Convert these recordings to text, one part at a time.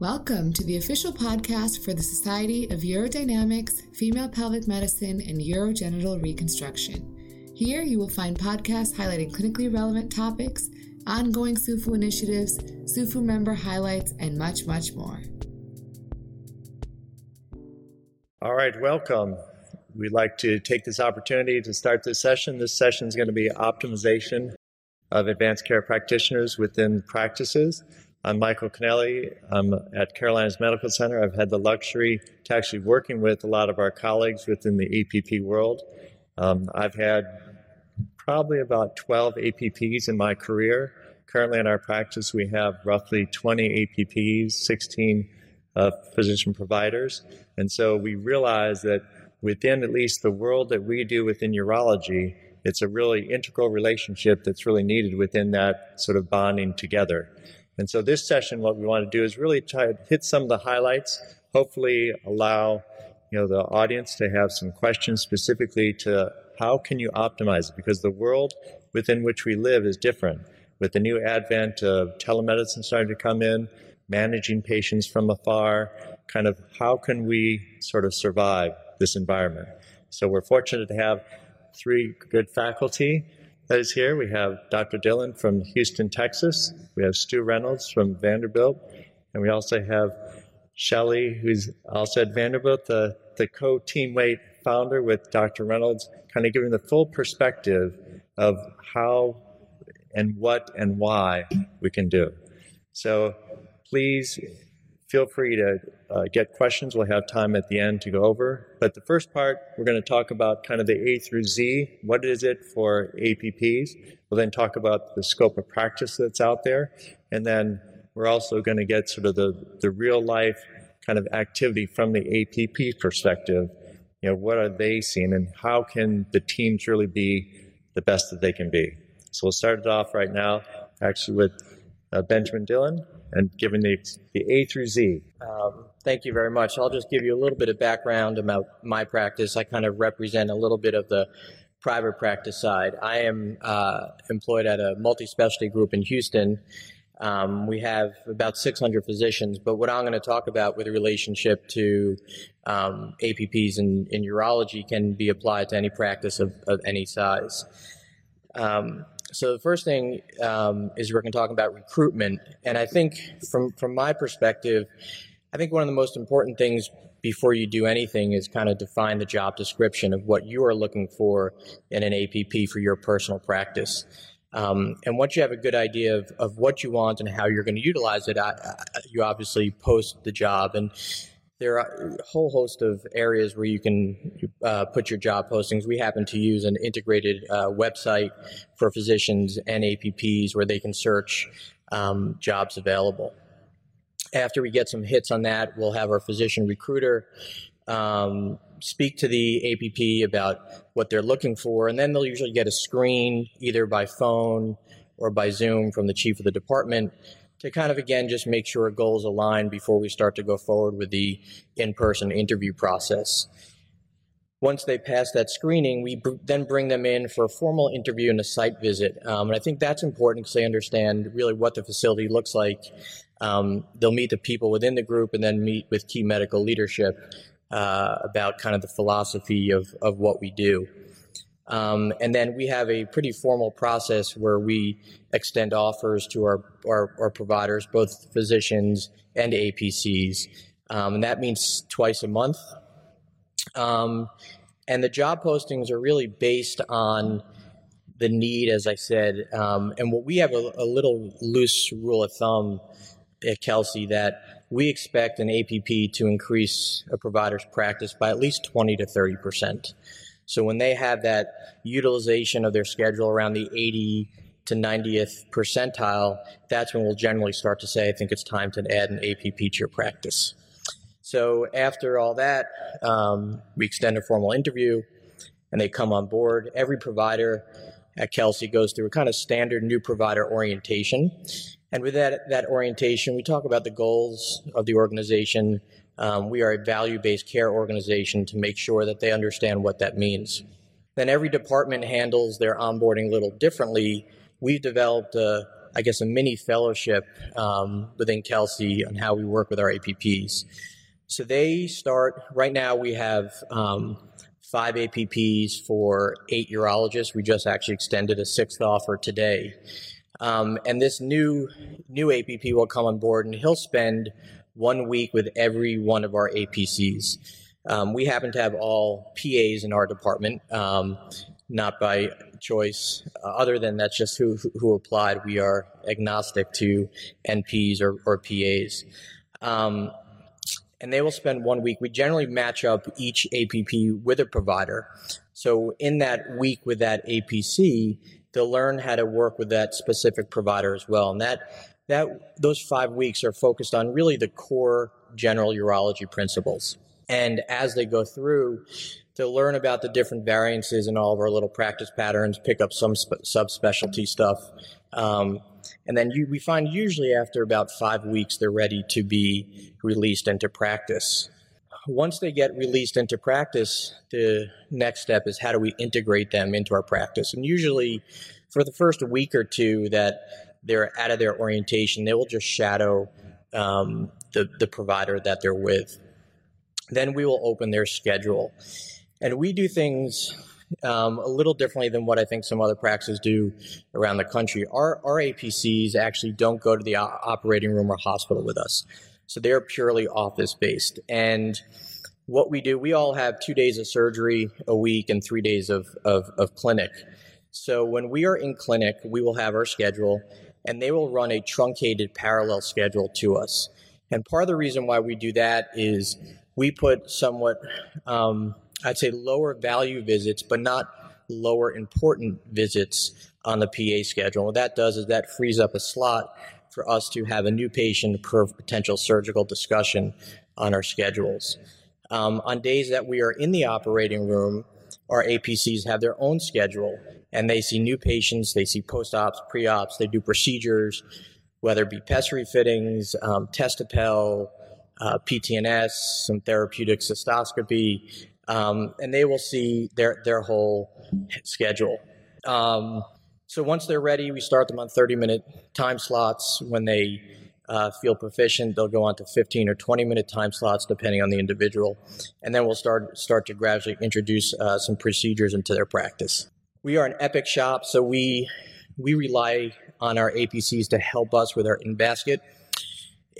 Welcome to the official podcast for the Society of Urodynamics, Female Pelvic Medicine, and Urogenital Reconstruction. Here you will find podcasts highlighting clinically relevant topics, ongoing SUFU initiatives, SUFU member highlights, and much, much more. All right, welcome. We'd like to take this opportunity to start this session. This session is going to be optimization of advanced care practitioners within practices. I'm Michael Kennelly. I'm at Carolinas Medical Center. I've had the luxury to actually working with a lot of our colleagues within the APP world. Um, I've had probably about 12 APPs in my career. Currently in our practice, we have roughly 20 APPs, 16 uh, physician providers. And so we realize that within at least the world that we do within urology, it's a really integral relationship that's really needed within that sort of bonding together. And so this session, what we want to do is really try to hit some of the highlights, hopefully allow you know the audience to have some questions specifically to how can you optimize it? Because the world within which we live is different. With the new advent of telemedicine starting to come in managing patients from afar kind of how can we sort of survive this environment? So we're fortunate to have three good faculty that is here. We have Dr. Dillon from Houston, Texas. We have Stu Reynolds from Vanderbilt. And we also have Shelley, who's also at Vanderbilt, the, the co team weight founder with Dr. Reynolds, kind of giving the full perspective of how and what and why we can do. So please feel free to uh, get questions. We'll have time at the end to go over. But the first part, we're going to talk about kind of the A through Z. What is it for APPs? We'll then talk about the scope of practice that's out there. And then we're also going to get sort of the, the real life kind of activity from the APP perspective. You know, what are they seeing and how can the teams really be the best that they can be? So we'll start it off right now, actually, with uh, Benjamin Dillon and given the, the A through Z. Um, thank you very much. I'll just give you a little bit of background about my practice. I kind of represent a little bit of the private practice side. I am uh, employed at a multi specialty group in Houston. Um, we have about 600 physicians, but what I'm going to talk about with relationship to um, APPs in, in, urology can be applied to any practice of, of any size. Um, so the first thing um, is we're going to talk about recruitment, and I think from from my perspective, I think one of the most important things before you do anything is kind of define the job description of what you are looking for in an APP for your personal practice. Um, and once you have a good idea of, of what you want and how you're going to utilize it, I, I, you obviously post the job. And there are a whole host of areas where you can uh, put your job postings. We happen to use an integrated uh, website for physicians and APPs where they can search um, jobs available. After we get some hits on that, we'll have our physician recruiter um, speak to the APP about what they're looking for, and then they'll usually get a screen either by phone or by Zoom from the chief of the department to kind of again just make sure our goals align before we start to go forward with the in-person interview process. Once they pass that screening, we br- then bring them in for a formal interview and a site visit. Um, and I think that's important because they understand really what the facility looks like. Um, they'll meet the people within the group and then meet with key medical leadership uh, about kind of the philosophy of, of what we do. Um, and then we have a pretty formal process where we extend offers to our, our, our providers, both physicians and APCs. Um, and that means twice a month. Um, and the job postings are really based on the need, as I said. Um, and what we have a, a little loose rule of thumb at Kelsey that we expect an APP to increase a provider's practice by at least 20 to 30 percent. So when they have that utilization of their schedule around the 80 to 90th percentile, that's when we'll generally start to say, I think it's time to add an APP to your practice. So after all that, um, we extend a formal interview and they come on board. Every provider at Kelsey goes through a kind of standard new provider orientation. And with that, that orientation, we talk about the goals of the organization, um, we are a value based care organization to make sure that they understand what that means. Then every department handles their onboarding a little differently. We've developed a, I guess, a mini fellowship um, within Kelsey on how we work with our APPs. So they start right now. We have um, five APPs for eight urologists. We just actually extended a sixth offer today. Um, and this new new APP will come on board, and he'll spend one week with every one of our APCs. Um, we happen to have all PAs in our department, um, not by choice. Uh, other than that's just who who applied. We are agnostic to NPs or, or PAs. Um, and they will spend one week. We generally match up each APP with a provider. So in that week with that APC, they'll learn how to work with that specific provider as well. And that that those five weeks are focused on really the core general urology principles. And as they go through, they'll learn about the different variances in all of our little practice patterns, pick up some sp- subspecialty stuff. Um, and then you, we find usually after about five weeks, they're ready to be released into practice. Once they get released into practice, the next step is how do we integrate them into our practice? And usually, for the first week or two that they're out of their orientation, they will just shadow um, the, the provider that they're with. Then we will open their schedule. And we do things um, a little differently than what I think some other practices do around the country. Our, our APCs actually don't go to the operating room or hospital with us. So they're purely office based. And what we do, we all have two days of surgery a week and three days of, of, of clinic. So when we are in clinic, we will have our schedule and they will run a truncated parallel schedule to us. And part of the reason why we do that is we put somewhat, um, I'd say, lower value visits, but not lower important visits on the PA schedule. What that does is that frees up a slot for us to have a new patient per potential surgical discussion on our schedules. Um, on days that we are in the operating room, our APCs have their own schedule and they see new patients, they see post ops, pre ops, they do procedures, whether it be pessary fittings, um, Testopel, uh, PTNS, some therapeutic cystoscopy, um, and they will see their, their whole schedule. Um, so once they're ready, we start them on 30 minute time slots. When they uh, feel proficient, they'll go on to 15 or 20 minute time slots, depending on the individual. And then we'll start, start to gradually introduce uh, some procedures into their practice. We are an Epic shop, so we, we rely on our APCs to help us with our in basket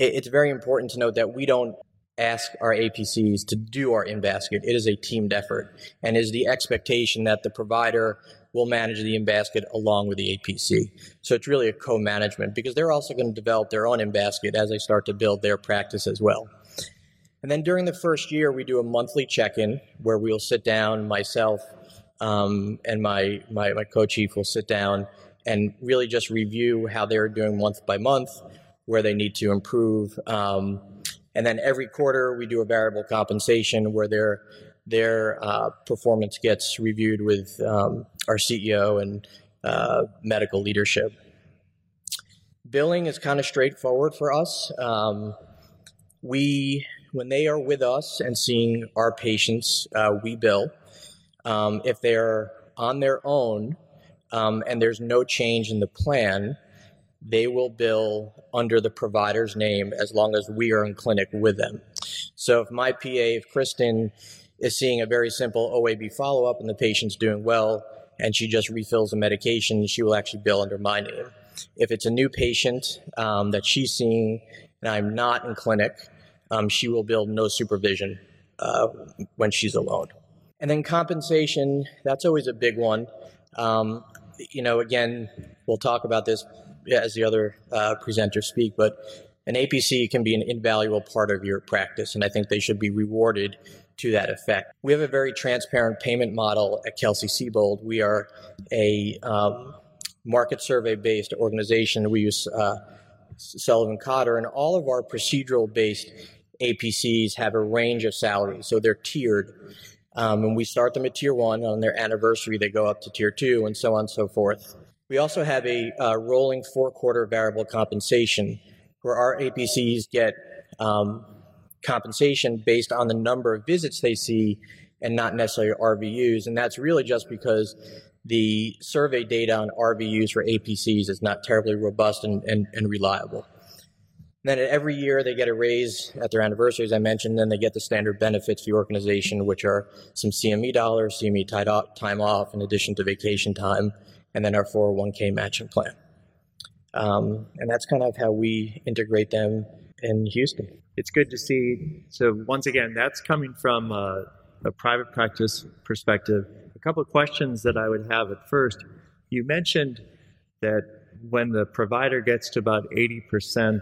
it's very important to note that we don't ask our APCs to do our in basket. It is a teamed effort and is the expectation that the provider will manage the in basket along with the APC. So it's really a co management because they're also going to develop their own in basket as they start to build their practice as well. And then during the first year, we do a monthly check in where we'll sit down, myself um, and my, my, my co chief will sit down and really just review how they're doing month by month where they need to improve. Um, and then every quarter we do a variable compensation where their their uh, performance gets reviewed with um, our CEO and uh, medical leadership. Billing is kind of straightforward for us. Um, we when they are with us and seeing our patients, uh, we bill. Um, if they're on their own um, and there's no change in the plan, they will bill under the provider's name as long as we are in clinic with them. So if my PA, if Kristen is seeing a very simple OAB follow up and the patient's doing well and she just refills the medication, she will actually bill under my name. If it's a new patient um, that she's seeing and I'm not in clinic, um, she will bill no supervision uh, when she's alone. And then compensation, that's always a big one. Um, you know, again, we'll talk about this as the other uh, presenters speak, but an APC can be an invaluable part of your practice, and I think they should be rewarded to that effect. We have a very transparent payment model at Kelsey Seybold. We are a um, market survey based organization. We use uh, Sullivan Cotter, and all of our procedural based APCs have a range of salaries, so they're tiered. Um, and we start them at tier one. On their anniversary, they go up to tier two, and so on and so forth. We also have a uh, rolling four quarter variable compensation where our APCs get um, compensation based on the number of visits they see and not necessarily RVUs. And that's really just because the survey data on RVUs for APCs is not terribly robust and, and, and reliable. Then every year they get a raise at their anniversary, as I mentioned. Then they get the standard benefits for the organization, which are some CME dollars, CME time off, in addition to vacation time, and then our 401k matching plan. Um, and that's kind of how we integrate them in Houston. It's good to see. So once again, that's coming from a, a private practice perspective. A couple of questions that I would have at first. You mentioned that when the provider gets to about 80%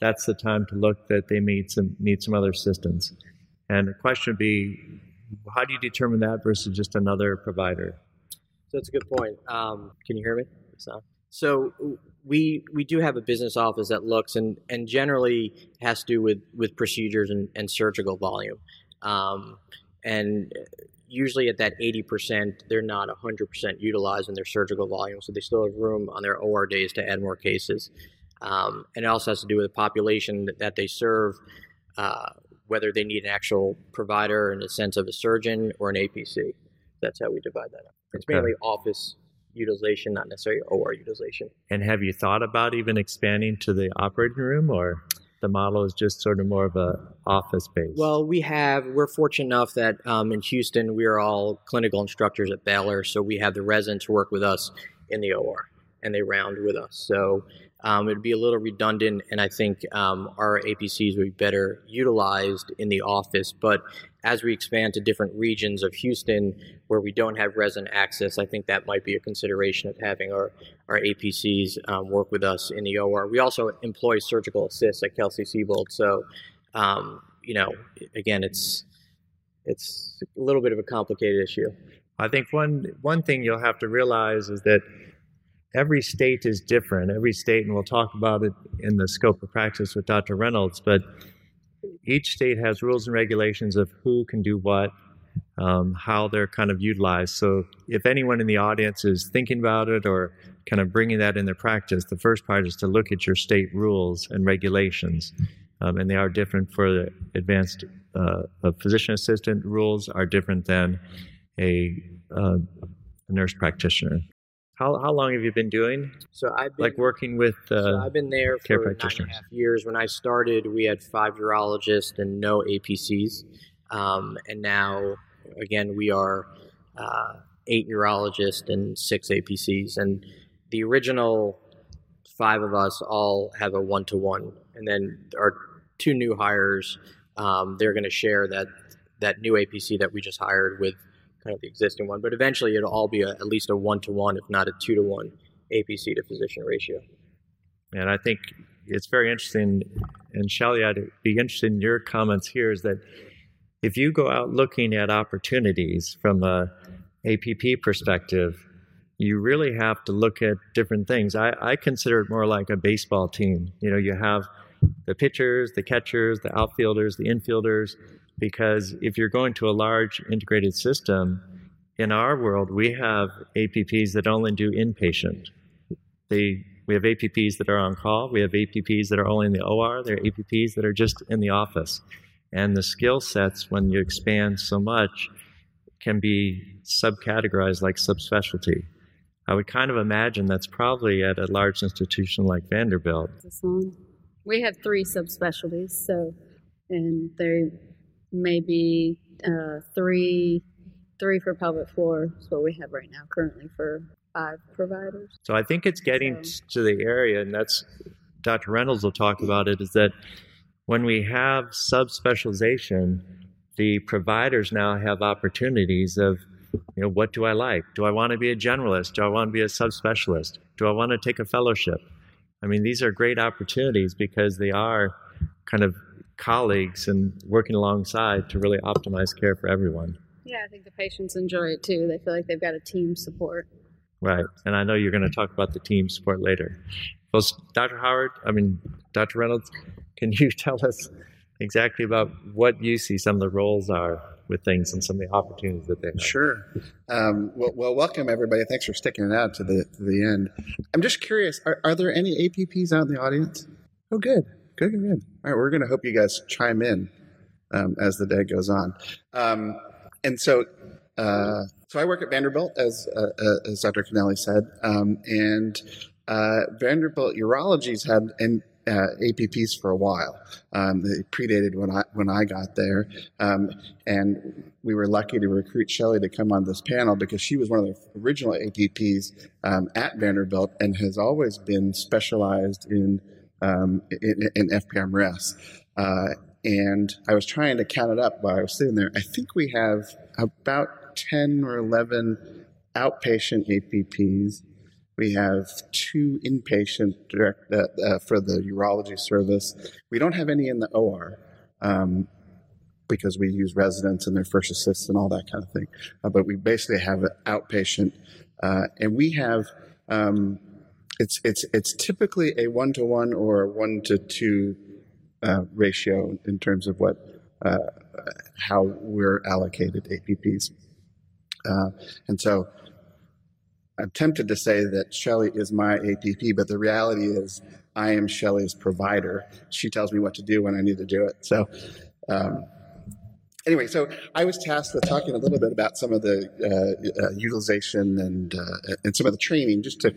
that's the time to look that they need some need some other assistance. And the question would be, how do you determine that versus just another provider? So that's a good point. Um, can you hear me? So, so we we do have a business office that looks and and generally has to do with with procedures and, and surgical volume, um, and usually at that 80%, they're not 100% utilized in their surgical volume, so they still have room on their OR days to add more cases. Um, and it also has to do with the population that they serve, uh, whether they need an actual provider in the sense of a surgeon or an APC. That's how we divide that up. It's okay. mainly office utilization, not necessarily OR utilization. And have you thought about even expanding to the operating room or? the model is just sort of more of a office base? Well, we have. We're fortunate enough that um, in Houston we are all clinical instructors at Baylor, so we have the residents work with us in the OR and they round with us. So um, it'd be a little redundant, and I think um, our APCs would be better utilized in the office. But as we expand to different regions of Houston where we don't have resident access, I think that might be a consideration of having our, our APCs um, work with us in the OR. We also employ surgical assists at Kelsey-Seybold. So, um, you know, again, it's it's a little bit of a complicated issue. I think one one thing you'll have to realize is that every state is different. Every state, and we'll talk about it in the scope of practice with Dr. Reynolds, but each state has rules and regulations of who can do what, um, how they're kind of utilized. So if anyone in the audience is thinking about it or kind of bringing that in their practice, the first part is to look at your state rules and regulations. Um, and they are different for the advanced uh, physician assistant rules are different than a, uh, a nurse practitioner. How, how long have you been doing? So I've been, like working with uh, so I've been there for nine and a half years. When I started, we had five urologists and no APCs, um, and now again we are uh, eight urologists and six APCs. And the original five of us all have a one to one, and then our two new hires, um, they're going to share that that new APC that we just hired with kind of the existing one. But eventually, it'll all be a, at least a one to one, if not a two to one, APC to physician ratio. And I think it's very interesting. And Shelley, I'd be interested in your comments here. Is that if you go out looking at opportunities from a APP perspective, you really have to look at different things. I, I consider it more like a baseball team. You know, you have the pitchers, the catchers, the outfielders, the infielders, because if you're going to a large integrated system, in our world, we have APPs that only do inpatient. They, we have APPs that are on call. We have APPs that are only in the OR. There are APPs that are just in the office. And the skill sets, when you expand so much, can be subcategorized like subspecialty. I would kind of imagine that's probably at a large institution like Vanderbilt. We have three subspecialties, so and they maybe uh, three three for pelvic floor is what we have right now currently for five providers. So I think it's getting so. to the area, and that's Dr. Reynolds will talk about it. Is that when we have subspecialization, the providers now have opportunities of you know what do I like? Do I want to be a generalist? Do I want to be a subspecialist? Do I want to take a fellowship? I mean, these are great opportunities because they are kind of colleagues and working alongside to really optimize care for everyone. Yeah, I think the patients enjoy it too. They feel like they've got a team support. Right. And I know you're going to talk about the team support later. Well, Dr. Howard, I mean, Dr. Reynolds, can you tell us exactly about what you see some of the roles are with things and some of the opportunities that they have? Sure. Um, well, well, welcome everybody. Thanks for sticking it out to the to the end. I'm just curious: are, are there any APPs out in the audience? Oh, good. Good, good, good. All right, we're going to hope you guys chime in um, as the day goes on. Um, and so, uh, So I work at Vanderbilt, as uh, uh as Dr. Kennelly said, um, and uh, Vanderbilt Urology's had an uh, APPs for a while. Um, they predated when I when I got there, um, and we were lucky to recruit Shelley to come on this panel because she was one of the original APPs um, at Vanderbilt and has always been specialized in um, in, in FPMRS. Uh, and I was trying to count it up while I was sitting there. I think we have about ten or eleven outpatient APPs we have two inpatient direct uh, uh, for the urology service. We don't have any in the OR um, because we use residents and their first assists and all that kind of thing. Uh, but we basically have an outpatient, uh, and we have um, it's it's it's typically a one to one or a one to two uh, ratio in terms of what uh, how we're allocated APPs. and so I'm tempted to say that Shelley is my APP, but the reality is I am Shelley's provider. She tells me what to do when I need to do it. So, um, anyway, so I was tasked with talking a little bit about some of the uh, uh, utilization and uh, and some of the training, just to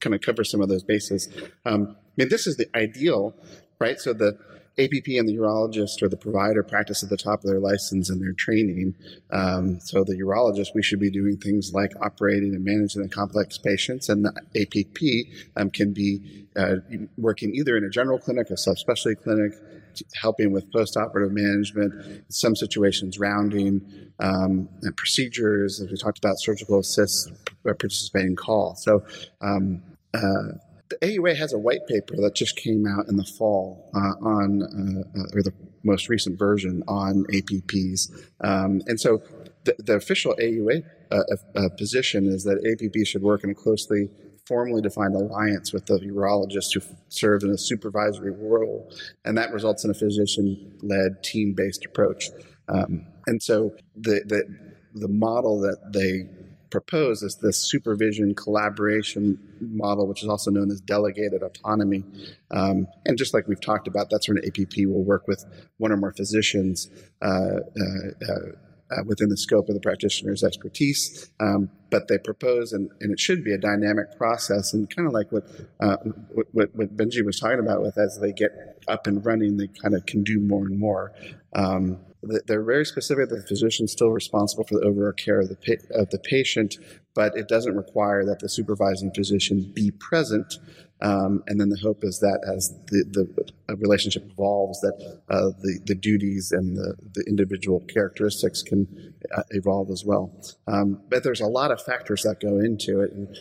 kind of cover some of those bases. Um, I mean, this is the ideal, right? So the APP and the urologist or the provider practice at the top of their license and their training. Um, so the urologist, we should be doing things like operating and managing the complex patients, and the APP um, can be uh, working either in a general clinic, a subspecialty clinic, helping with postoperative management, some situations rounding um, and procedures, as we talked about, surgical assists, participating call. So um, uh, the AUA has a white paper that just came out in the fall uh, on, uh, uh or the most recent version on APPs. Um, and so the, the official AUA uh, uh, position is that APP should work in a closely formally defined alliance with the urologist who serves in a supervisory role, and that results in a physician-led, team-based approach. Um, and so the, the the model that they propose is this supervision collaboration model, which is also known as delegated autonomy. Um, and just like we've talked about, that's when APP will work with one or more physicians uh, uh, uh, within the scope of the practitioner's expertise. Um, but they propose, and, and, it should be a dynamic process, and kind of like what, uh, what, what Benji was talking about, with as they get up and running, they kind of can do more and more. Um, they're very specific that the physician is still responsible for the overall care of the, pa- of the patient, but it doesn't require that the supervising physician be present. Um, and then the hope is that as the, the relationship evolves, that uh, the, the duties and the, the individual characteristics can uh, evolve as well. Um, but there's a lot of factors that go into it. And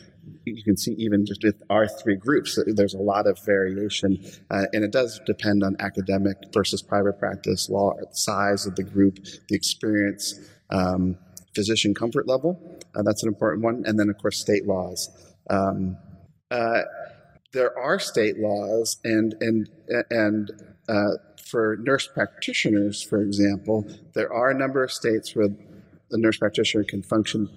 you can see even just with our three groups, there's a lot of variation, uh, and it does depend on academic versus private practice, law, size of the group, the experience, um, physician comfort level. Uh, that's an important one, and then of course state laws. Um, uh, there are state laws, and and and uh, for nurse practitioners, for example, there are a number of states where the nurse practitioner can function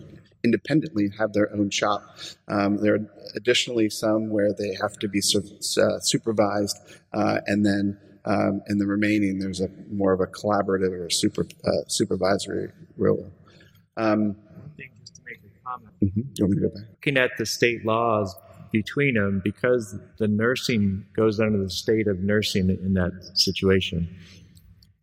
independently and have their own shop. Um, there are additionally some where they have to be su- uh, supervised, uh, and then um, in the remaining, there's a more of a collaborative or super uh, supervisory role. Um, Thing just to make a comment. Mm-hmm. You want me to go back? Looking at the state laws between them, because the nursing goes under the state of nursing in that situation.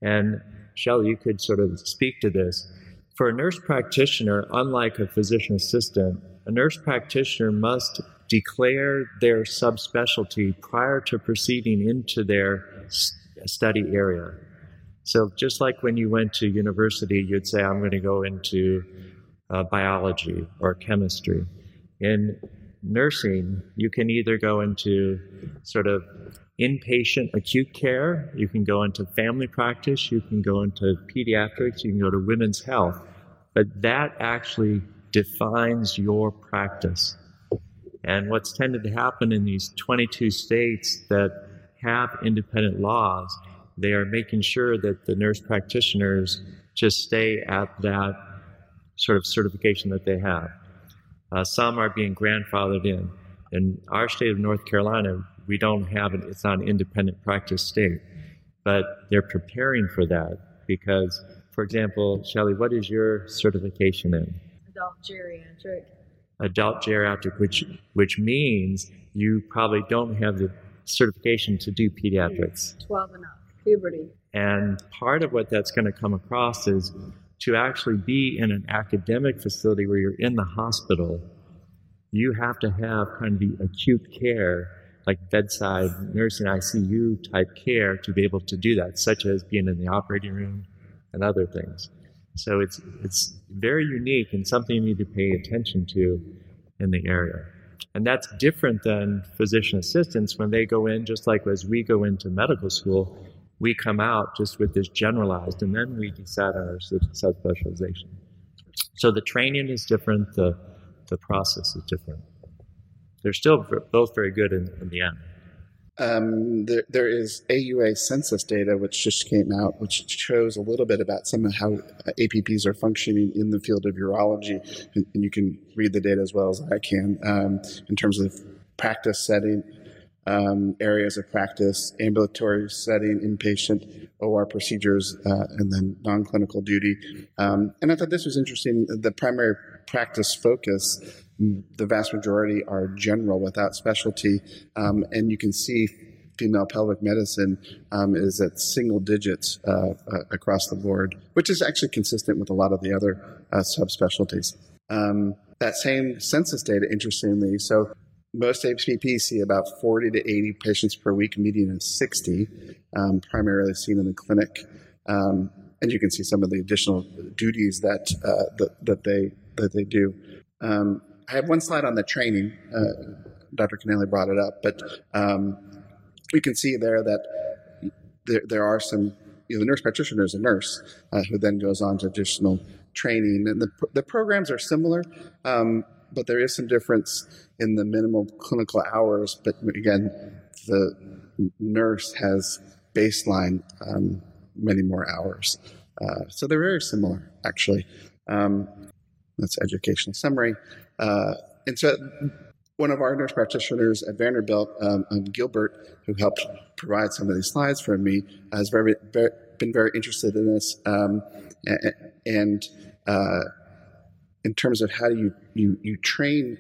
And Shelley, you could sort of speak to this. For a nurse practitioner, unlike a physician assistant, a nurse practitioner must declare their subspecialty prior to proceeding into their study area. So, just like when you went to university, you'd say, I'm going to go into uh, biology or chemistry. In nursing, you can either go into sort of inpatient acute care, you can go into family practice, you can go into pediatrics, you can go to women's health. But that actually defines your practice. And what's tended to happen in these 22 states that have independent laws, they are making sure that the nurse practitioners just stay at that sort of certification that they have. Uh, some are being grandfathered in. In our state of North Carolina, we don't have it, it's not an independent practice state. But they're preparing for that because, for example, Shelley, what is your certification in? adult geriatric. Adult geriatric, which which means you probably don't have the certification to do pediatrics. 12 and up, puberty. And part of what that's going to come across is to actually be in an academic facility where you're in the hospital, you have to have kind of the acute care, like bedside nursing ICU type care to be able to do that, such as being in the operating room and other things. So it's it's very unique and something you need to pay attention to in the area. And that's different than physician assistants when they go in, just like as we go into medical school, we come out just with this generalized, and then we decide our subspecialization. So the training is different, the, the process is different. They're still both very good in, in the end. Um, there, there is AUA census data which just came out, which shows a little bit about some of how APPs are functioning in the field of urology, and, and you can read the data as well as I can um, in terms of practice setting, um, areas of practice, ambulatory setting, inpatient, OR procedures, uh, and then non-clinical duty. Um, and I thought this was interesting. The primary practice focus the vast majority are general without specialty. Um, and you can see female pelvic medicine um, is at single digits uh, uh, across the board, which is actually consistent with a lot of the other uh, subspecialties. Um, that same census data, interestingly, so most APPs see about 40 to 80 patients per week, median of 60, um, primarily seen in the clinic. Um, and you can see some of the additional duties that, uh, that, they, that they do. Um, I have one slide on the training. Uh, Dr. Kennelly brought it up, but um, we can see there that there, there are some, you know, the nurse practitioner is a nurse uh, who then goes on to additional training. And the, the programs are similar, um, but there is some difference in the minimal clinical hours. But again, the nurse has baseline um, many more hours. Uh, so they're very similar, actually. Um, that's educational summary. Uh, and so one of our nurse practitioners at Vanderbilt, um, um, Gilbert, who helped provide some of these slides for me, has very, very been very interested in this. Um, and uh, in terms of how you, you, you train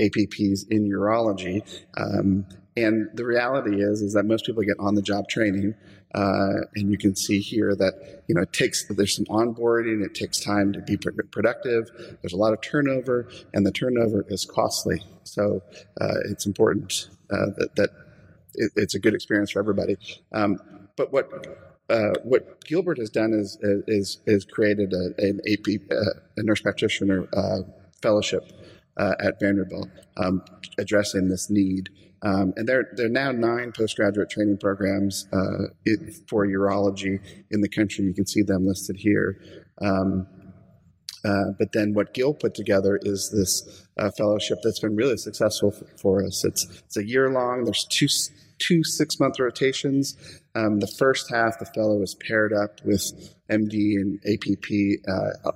APPs in urology, um, and the reality is is that most people get on the job training uh, and you can see here that you know it takes there's some onboarding, it takes time to be productive. There's a lot of turnover, and the turnover is costly. So uh, it's important uh, that, that it, it's a good experience for everybody. Um, but what uh, what Gilbert has done is is is created a, an AP uh, a nurse practitioner uh, fellowship at Vanderbilt, um, addressing this need. Um, and there, there are now nine postgraduate training programs uh, for urology in the country. You can see them listed here. Um, uh, but then what Gil put together is this uh, fellowship that's been really successful for, for us. It's, it's a year long. There's two two six month rotations. Um, the first half, the fellow is paired up with MD and APP uh,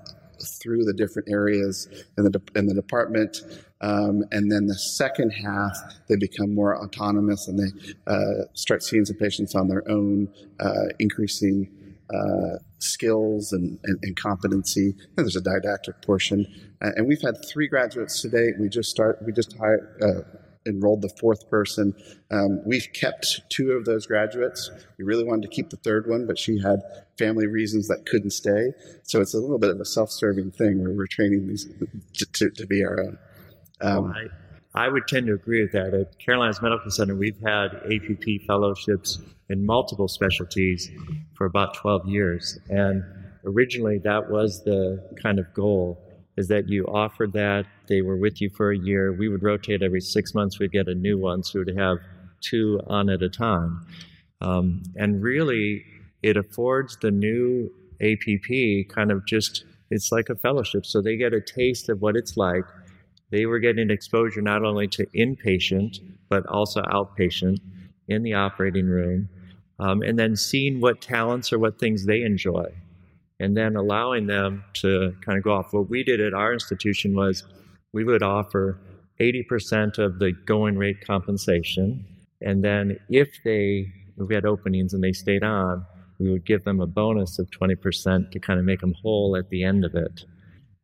through the different areas in the de- in the department. Um, and then the second half, they become more autonomous and they uh, start seeing some patients on their own, uh, increasing uh, skills and, and, and, competency. And there's a didactic portion. Uh, and we've had three graduates today. We just start. We just hired uh, enrolled the fourth person. Um, we've kept two of those graduates. We really wanted to keep the third one, but she had family reasons that couldn't stay. So it's a little bit of a self-serving thing where we're training these to, to, to be our own. Um, well, I, I would tend to agree with that. At Carolinas Medical Center, we've had APP fellowships in multiple specialties for about 12 years. And originally, that was the kind of goal is that you offered that. They were with you for a year. We would rotate every six months. We'd get a new one, so we'd have two on at a time. Um, and really, it affords the new APP kind of just, it's like a fellowship. So they get a taste of what it's like. They were getting exposure not only to inpatient, but also outpatient in the operating room. Um, and then seeing what talents or what things they enjoy and then allowing them to kind of go off. What we did at our institution was we would offer 80% of the going rate compensation. And then if they, if we had openings and they stayed on, we would give them a bonus of 20% to kind of make them whole at the end of it.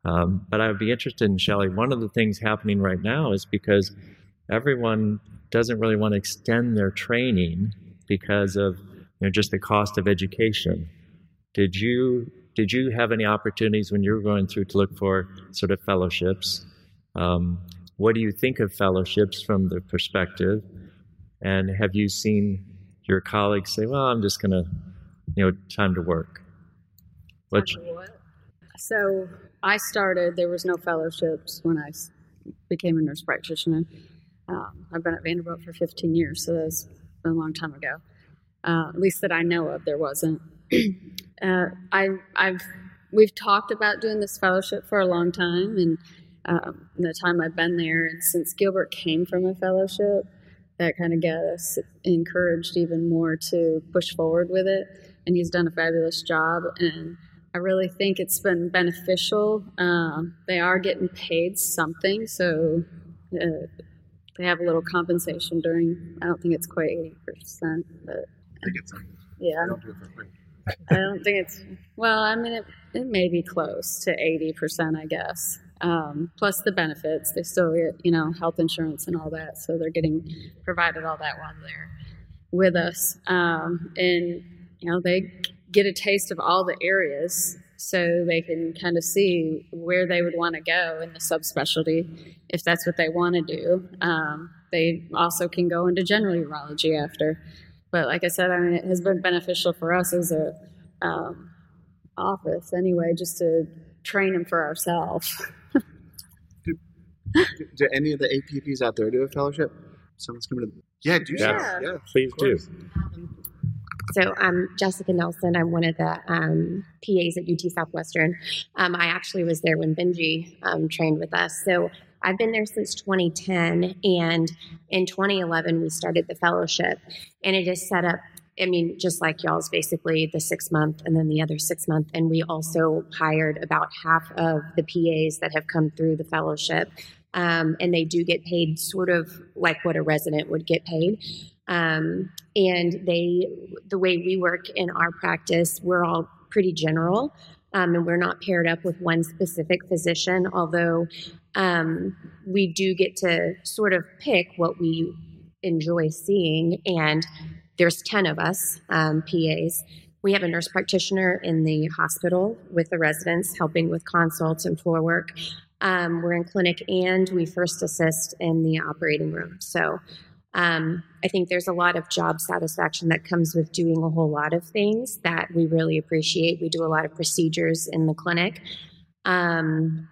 Um, but I would be interested in Shelley. One of the things happening right now is because everyone doesn't really want to extend their training because of you know, just the cost of education. Did you did you have any opportunities when you were going through to look for sort of fellowships? Um, what do you think of fellowships from the perspective? And have you seen your colleagues say, "Well, I'm just going to, you know, time to work"? What? So I started. There was no fellowships when I became a nurse practitioner. Um, I've been at Vanderbilt for 15 years, so that's a long time ago. Uh, at least that I know of, there wasn't. uh, I, I've we've talked about doing this fellowship for a long time, and um, the time I've been there, and since Gilbert came from a fellowship, that kind of got us encouraged even more to push forward with it. And he's done a fabulous job, and I really think it's been beneficial. Um, they are getting paid something, so uh, they have a little compensation during. I don't think it's quite eighty percent, but I think it's. Yeah. I don't do it for free. I don't think it's well. I mean, it, it may be close to eighty percent, I guess. Um, plus the benefits, they still get you know health insurance and all that, so they're getting provided all that while they're with us, um, and you know they get a taste of all the areas so they can kind of see where they would want to go in the subspecialty if that's what they want to do. Um, they also can go into general urology after. But like I said, I mean, it has been beneficial for us as a um, office anyway, just to train them for ourselves. do, do, do, any of the APPs out there do a fellowship? Someone's coming to. Yeah, do yeah. yeah. Please do. So I'm Jessica Nelson. I'm one of the um, PAs at UT Southwestern. Um, I actually was there when Benji um, trained with us. So I've been there since 2010, and in 2011 we started the fellowship, and it is set up. I mean, just like y'all's, basically the six month and then the other six month, and we also hired about half of the PAs that have come through the fellowship, um, and they do get paid sort of like what a resident would get paid. Um, and they, the way we work in our practice, we're all pretty general. Um, and we're not paired up with one specific physician, although um, we do get to sort of pick what we enjoy seeing. And there's 10 of us, um, PAs. We have a nurse practitioner in the hospital with the residents helping with consults and floor work. Um, we're in clinic and we first assist in the operating room. So um, I think there's a lot of job satisfaction that comes with doing a whole lot of things that we really appreciate. We do a lot of procedures in the clinic. Um,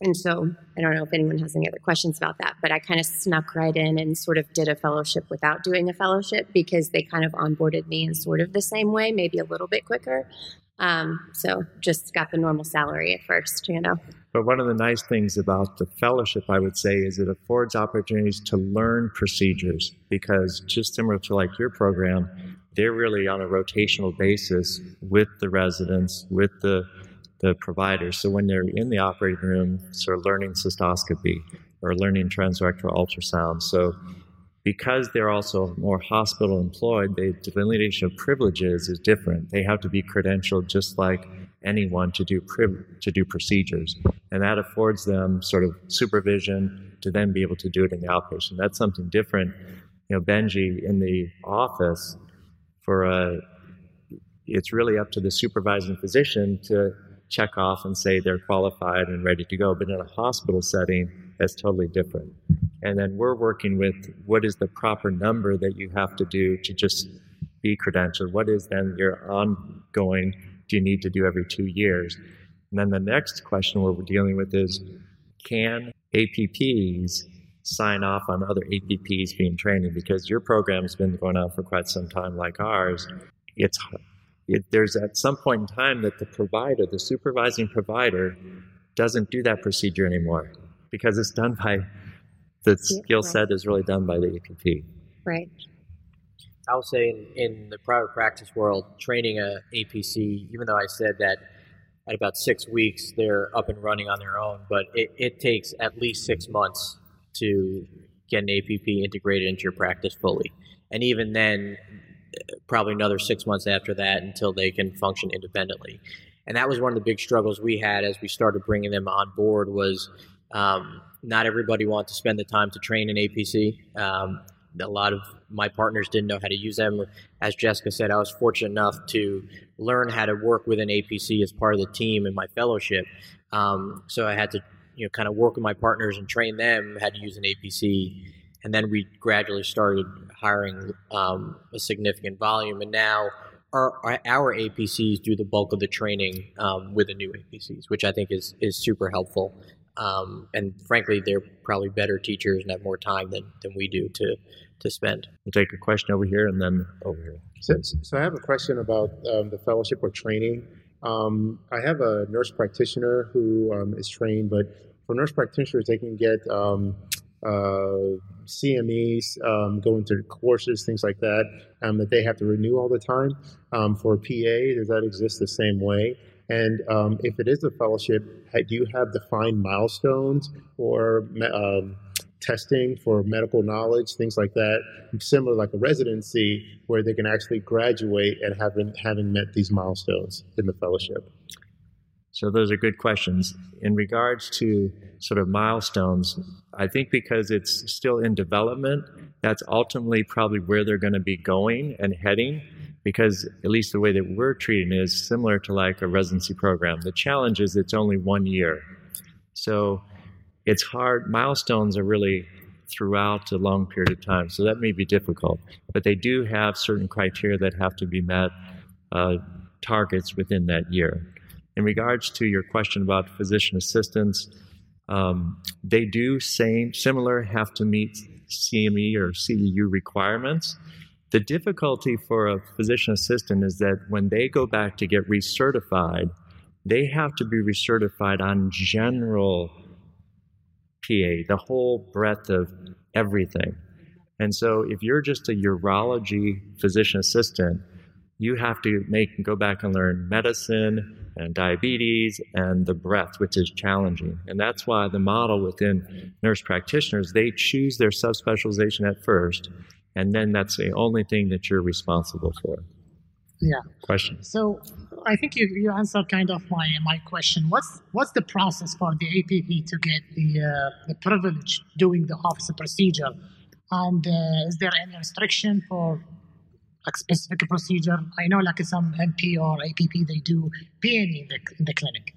and so I don't know if anyone has any other questions about that, but I kind of snuck right in and sort of did a fellowship without doing a fellowship because they kind of onboarded me in sort of the same way, maybe a little bit quicker. Um, so just got the normal salary at first, you know. But one of the nice things about the fellowship, I would say, is it affords opportunities to learn procedures because just similar to like your program, they're really on a rotational basis with the residents, with the the providers. So when they're in the operating room, sort of learning cystoscopy or learning transrectal ultrasound. So because they're also more hospital employed, the delineation of privileges is different. They have to be credentialed just like anyone to do to do procedures, and that affords them sort of supervision to then be able to do it in the outpatient. That's something different. You know, Benji in the office for a, it's really up to the supervising physician to check off and say they're qualified and ready to go. But in a hospital setting, that's totally different. And then we're working with what is the proper number that you have to do to just be credentialed? What is then your ongoing do you need to do every two years? And then the next question we're dealing with is can APPs sign off on other APPs being trained? Because your program's been going on for quite some time, like ours. It's it, there's at some point in time that the provider, the supervising provider, doesn't do that procedure anymore because it's done by the skill set is really done by the APP. Right. I would say in, in the private practice world, training a APC, even though I said that at about six weeks they're up and running on their own, but it, it takes at least six months to get an APP integrated into your practice fully. And even then, probably another six months after that until they can function independently. and that was one of the big struggles we had as we started bringing them on board was um, not everybody wanted to spend the time to train an APC. Um, a lot of my partners didn't know how to use them. As Jessica said, I was fortunate enough to learn how to work with an APC as part of the team in my fellowship. Um, so I had to, you know, kind of work with my partners and train them how to use an APC. And then we gradually started hiring um, a significant volume. And now our, our APCs do the bulk of the training um, with the new APCs, which I think is, is super helpful. Um, and frankly, they're probably better teachers and have more time than, than we do to to spend. We'll take a question over here and then over here. So, so I have a question about um, the fellowship or training. Um, I have a nurse practitioner who um, is trained, but for nurse practitioners, they can get um, uh, CMEs, um, going through courses, things like that, um, that they have to renew all the time. for PA, does that exist the same way? And um, if it is a fellowship, do you have defined milestones or um, testing for medical knowledge, things like that, similar like a residency, where they can actually graduate and having having met these milestones in the fellowship? So those are good questions. In regards to sort of milestones, I think because it's still in development, that's ultimately probably where they're going to be going and heading. Because at least the way that we're treating it is similar to like a residency program. The challenge is it's only one year. So it's hard. Milestones are really throughout a long period of time, so that may be difficult. But they do have certain criteria that have to be met, uh, targets within that year. In regards to your question about physician assistants, um, they do same similar have to meet CME or CEU requirements. The difficulty for a physician assistant is that when they go back to get recertified, they have to be recertified on general PA, the whole breadth of everything. And so if you're just a urology physician assistant, you have to make go back and learn medicine and diabetes and the breath, which is challenging. And that's why the model within nurse practitioners, they choose their subspecialization at first, and then that's the only thing that you're responsible for. Yeah. Question. So I think you, you answered kind of my my question. What's what's the process for the APP to get the uh, the privilege doing the office procedure? And uh, is there any restriction for like specific procedure? I know like some NP or APP they do PNE in the, in the clinic.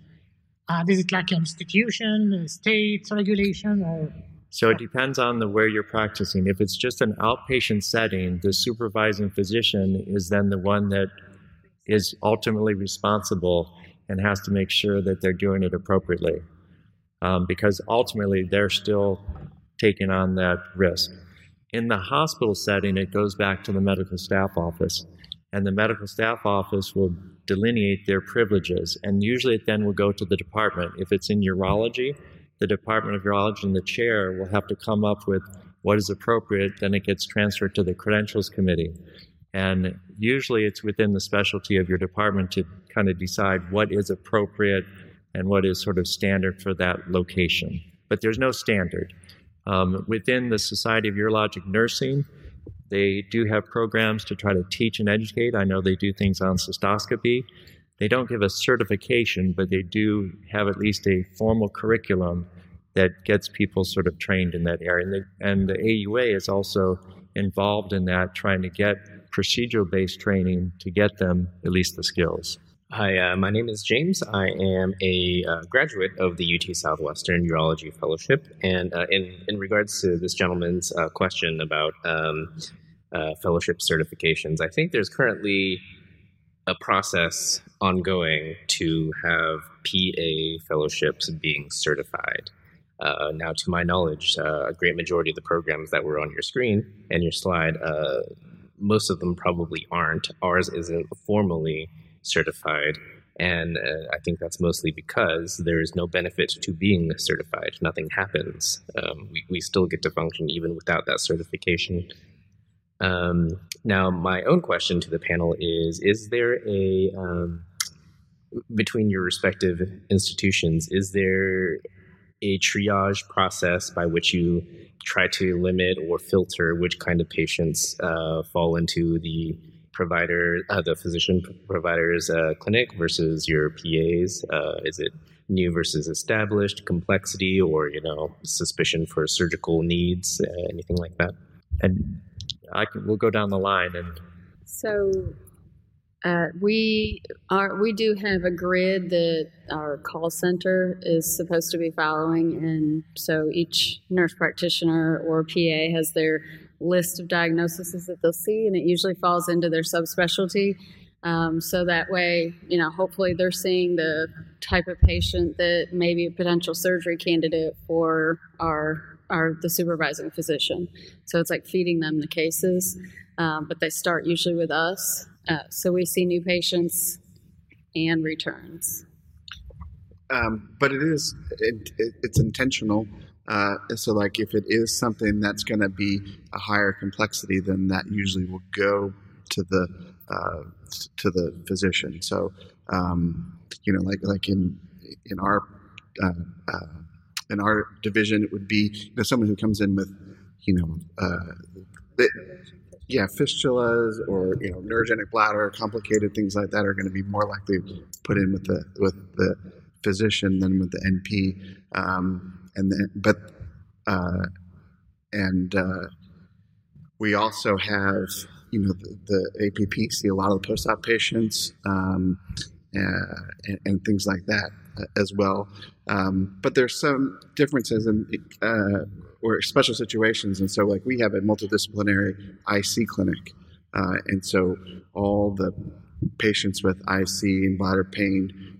Uh, is it like an institution, state regulation, or so it depends on the where you're practicing. If it's just an outpatient setting, the supervising physician is then the one that is ultimately responsible and has to make sure that they're doing it appropriately. Um, because ultimately they're still taking on that risk. In the hospital setting, it goes back to the medical staff office. And the medical staff office will delineate their privileges. And usually it then will go to the department. If it's in urology, the Department of Urology and the chair will have to come up with what is appropriate, then it gets transferred to the credentials committee. And usually it's within the specialty of your department to kind of decide what is appropriate and what is sort of standard for that location. But there's no standard. Um, within the Society of Urologic Nursing, they do have programs to try to teach and educate. I know they do things on cystoscopy. They don't give a certification, but they do have at least a formal curriculum that gets people sort of trained in that area. And the, and the AUA is also involved in that, trying to get procedural based training to get them at least the skills. Hi, uh, my name is James. I am a uh, graduate of the UT Southwestern Urology Fellowship. And uh, in, in regards to this gentleman's uh, question about um, uh, fellowship certifications, I think there's currently a process ongoing to have PA fellowships being certified. Uh, now, to my knowledge, uh, a great majority of the programs that were on your screen and your slide, uh, most of them probably aren't. Ours isn't formally certified. And uh, I think that's mostly because there is no benefit to being certified. Nothing happens. Um, we, we still get to function even without that certification. Um, now, my own question to the panel is Is there a, um, between your respective institutions, is there a triage process by which you try to limit or filter which kind of patients uh, fall into the provider, uh, the physician provider's uh, clinic versus your PA's? Uh, is it new versus established, complexity, or you know, suspicion for surgical needs, uh, anything like that? And I can, we'll go down the line and So uh, we are we do have a grid that our call center is supposed to be following, and so each nurse practitioner or PA has their list of diagnoses that they'll see, and it usually falls into their subspecialty. Um, so that way, you know, hopefully they're seeing the type of patient that may be a potential surgery candidate for our our the supervising physician. So it's like feeding them the cases, um, but they start usually with us. Uh, so we see new patients and returns. um, but it is it, it, it's intentional. Uh, so, like, if it is something that's going to be a higher complexity, then that usually will go to the uh, to the physician. So, um, you know, like like in in our uh, uh, in our division, it would be you know, someone who comes in with you know. Uh, the, yeah, fistulas or you know neurogenic bladder, complicated things like that are going to be more likely put in with the with the physician than with the NP. Um, and then, but uh, and uh, we also have you know the, the APP see a lot of the post-op patients um, uh, and, and things like that uh, as well. Um, but there's some differences in uh, or special situations, and so like we have a multidisciplinary IC clinic, uh, and so all the patients with IC and bladder pain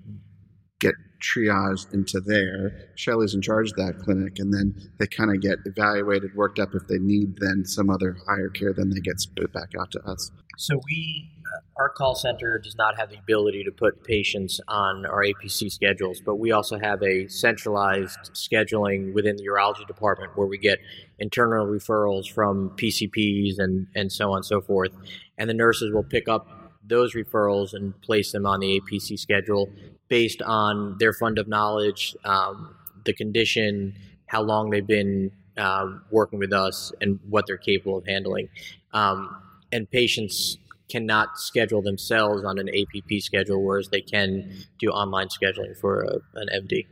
triaged into there. Shelley's in charge of that clinic, and then they kind of get evaluated, worked up. If they need then some other higher care, then they get spit back out to us. So we, uh, our call center does not have the ability to put patients on our APC schedules, but we also have a centralized scheduling within the urology department where we get internal referrals from PCPs and, and so on and so forth. And the nurses will pick up those referrals and place them on the APC schedule based on their fund of knowledge, um, the condition, how long they've been um, working with us, and what they're capable of handling. Um, and patients cannot schedule themselves on an APP schedule, whereas they can do online scheduling for a, an MD.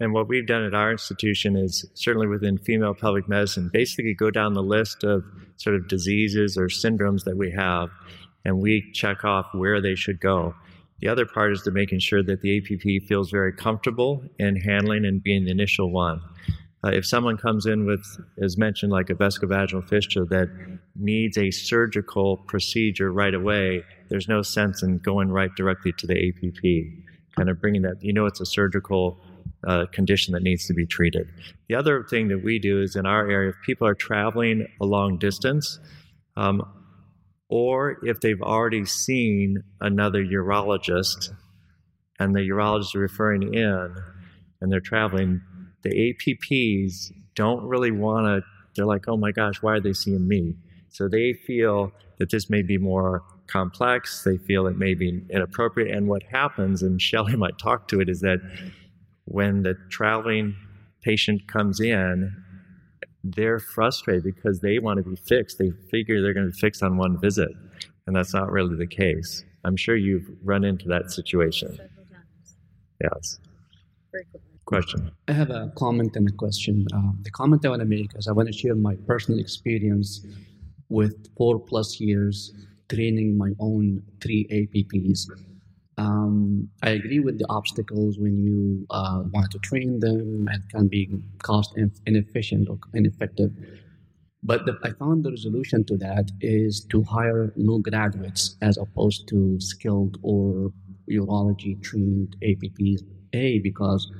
And what we've done at our institution is certainly within female pelvic medicine, basically go down the list of sort of diseases or syndromes that we have, and we check off where they should go. The other part is to making sure that the APP feels very comfortable in handling and being the initial one. Uh, if someone comes in with, as mentioned, like a vesicovaginal fistula that needs a surgical procedure right away, there's no sense in going right directly to the APP. Kind of bringing that, you know, it's a surgical uh, condition that needs to be treated. The other thing that we do is in our area, if people are traveling a long distance, um, or if they've already seen another urologist and the urologist is referring in and they're traveling, the APPs don't really want to, they're like, oh my gosh, why are they seeing me? So they feel that this may be more complex. They feel it may be inappropriate. And what happens, and Shelley might talk to it, is that when the traveling patient comes in, they're frustrated because they want to be fixed. They figure they're going to be fixed on one visit, and that's not really the case. I'm sure you've run into that situation. Yes. Question. I have a comment and a question. Uh, the comment I want to make is I want to share my personal experience with four plus years training my own three APPs. Um, I agree with the obstacles when you uh, want to train them and can be cost inefficient or ineffective. But the, I found the resolution to that is to hire new graduates as opposed to skilled or urology trained APPs. A, because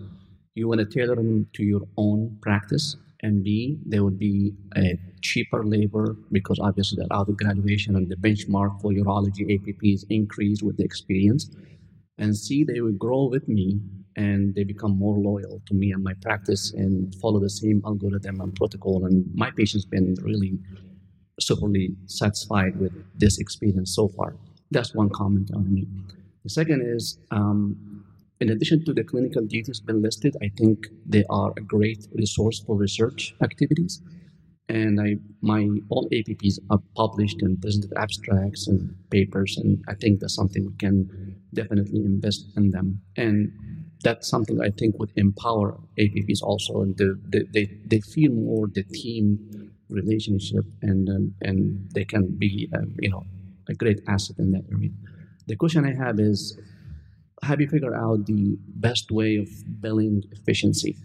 you want to tailor them to your own practice, and B, they would be a cheaper labor because obviously that out of graduation and the benchmark for urology APPs increased with the experience. And C, they will grow with me and they become more loyal to me and my practice and follow the same algorithm and protocol. And my patient's been really superly satisfied with this experience so far. That's one comment on me. The second is, um, in addition to the clinical duties been listed, I think they are a great resource for research activities. and I my all APPs are published and presented abstracts and papers, and I think that's something we can definitely invest in them. And that's something I think would empower APPs also, and the, the, they they feel more the team relationship, and um, and they can be um, you know a great asset in that area. The question I have is, have you figured out the best way of billing efficiency?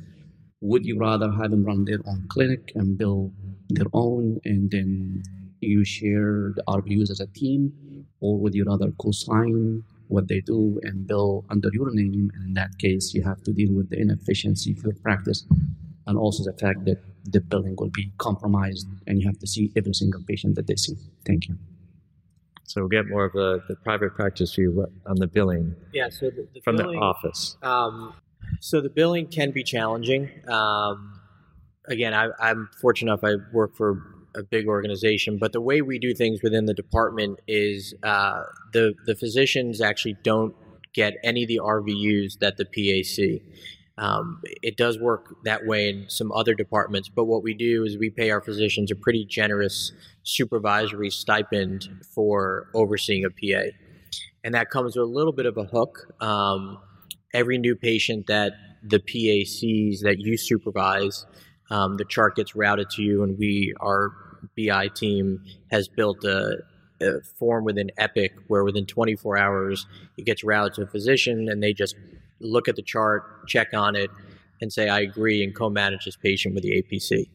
Would you rather have them run their own clinic and bill their own, and then you share the RVUs as a team, or would you rather co-sign what they do and bill under your name? And in that case, you have to deal with the inefficiency of your practice, and also the fact that the billing will be compromised, and you have to see every single patient that they see. Thank you. So we'll get more of the, the private practice view on the billing. Yeah, so the, the from billing, the office. Um, so the billing can be challenging. Um, again, I, I'm fortunate enough. I work for a big organization, but the way we do things within the department is uh, the the physicians actually don't get any of the RVUs that the PAC. Um, it does work that way in some other departments, but what we do is we pay our physicians a pretty generous supervisory stipend for overseeing a PA, and that comes with a little bit of a hook. Um, every new patient that the PA sees that you supervise, um, the chart gets routed to you, and we, our BI team, has built a, a form within Epic where within 24 hours it gets routed to a physician, and they just look at the chart, check on it, and say, I agree, and co manage this patient with the APC.